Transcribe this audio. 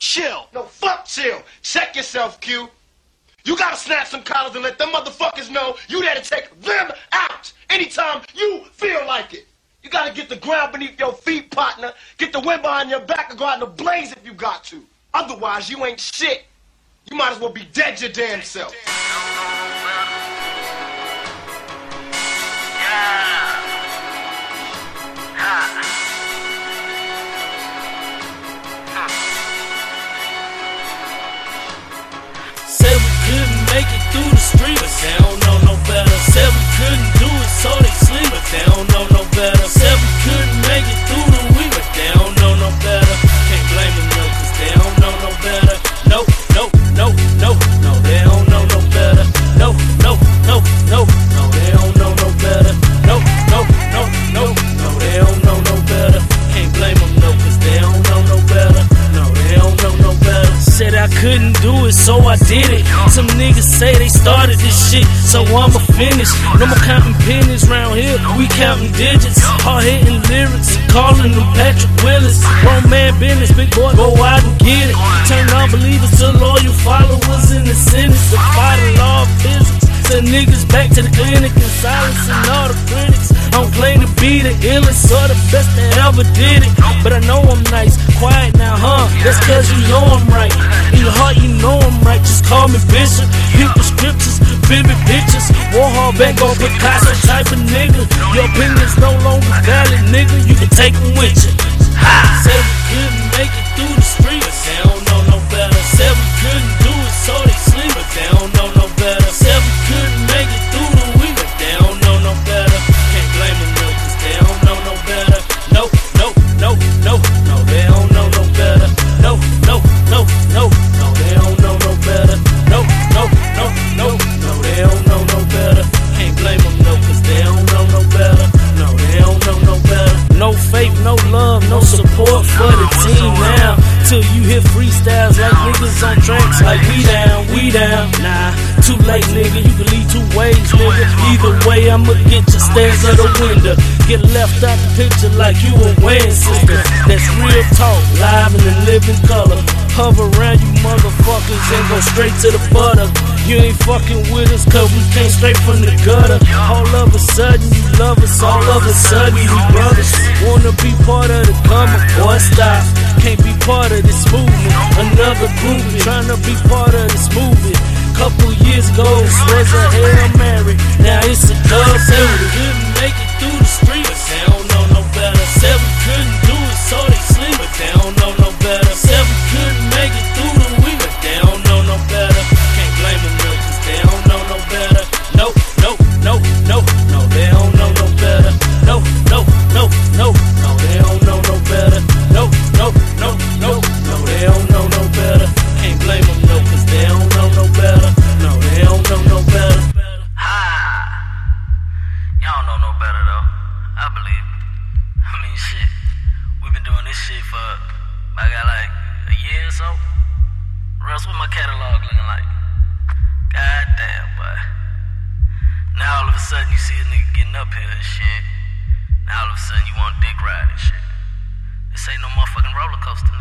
chill. No, fuck chill. Check yourself, Q. You gotta snap some collars and let them motherfuckers know you there to take them out anytime you feel like it. You gotta get the ground beneath your feet, partner. Get the wind behind your back and go out in the blaze if you got to. Otherwise, you ain't shit. You might as well be dead your damn self. Through the street, but they don't know no better. Said we couldn't couldn't do it, so I did it. Some niggas say they started this shit, so I'ma finish. No more counting pennies round here, we counting digits. Hard hitting lyrics, calling them Patrick Willis. Grown man business, big boy, go out and get it. Turn unbelievers to loyal followers in the sentence. Defy the law of physics. Send niggas back to the clinic and silencing all the critics. I don't claim to be the illest or the best that ever did it. But I know I'm nice, quiet now, huh? That's cause you know I'm call me Bishop. Hit the scriptures, vivid pictures. Warhol, Van Gogh, Picasso type of nigga. Your opinion's no longer valid, nigga. You can take them with you. Ha! Said we couldn't Till you hear freestyles like niggas on tracks like we down, we down. Nah, too late, nigga. You can lead two ways, nigga. Either way, I'ma get your stairs out the window. Get left out the picture like you a wedding sister. That's real talk, live in the living color. Hover around you motherfuckers and go straight to the butter. You ain't fucking with us cause we came straight from the gutter. All of a sudden you love us, all of a sudden we brothers. Wanna be part of the come boy stop. Can't be part. Another group trying to be part of this movement. Couple years ago, was a Hail Mary. Now so. Russ, what my catalog looking like? God damn, boy. Now all of a sudden you see a nigga getting up here and shit. Now all of a sudden you want dick ride and shit. This ain't no motherfucking roller coaster,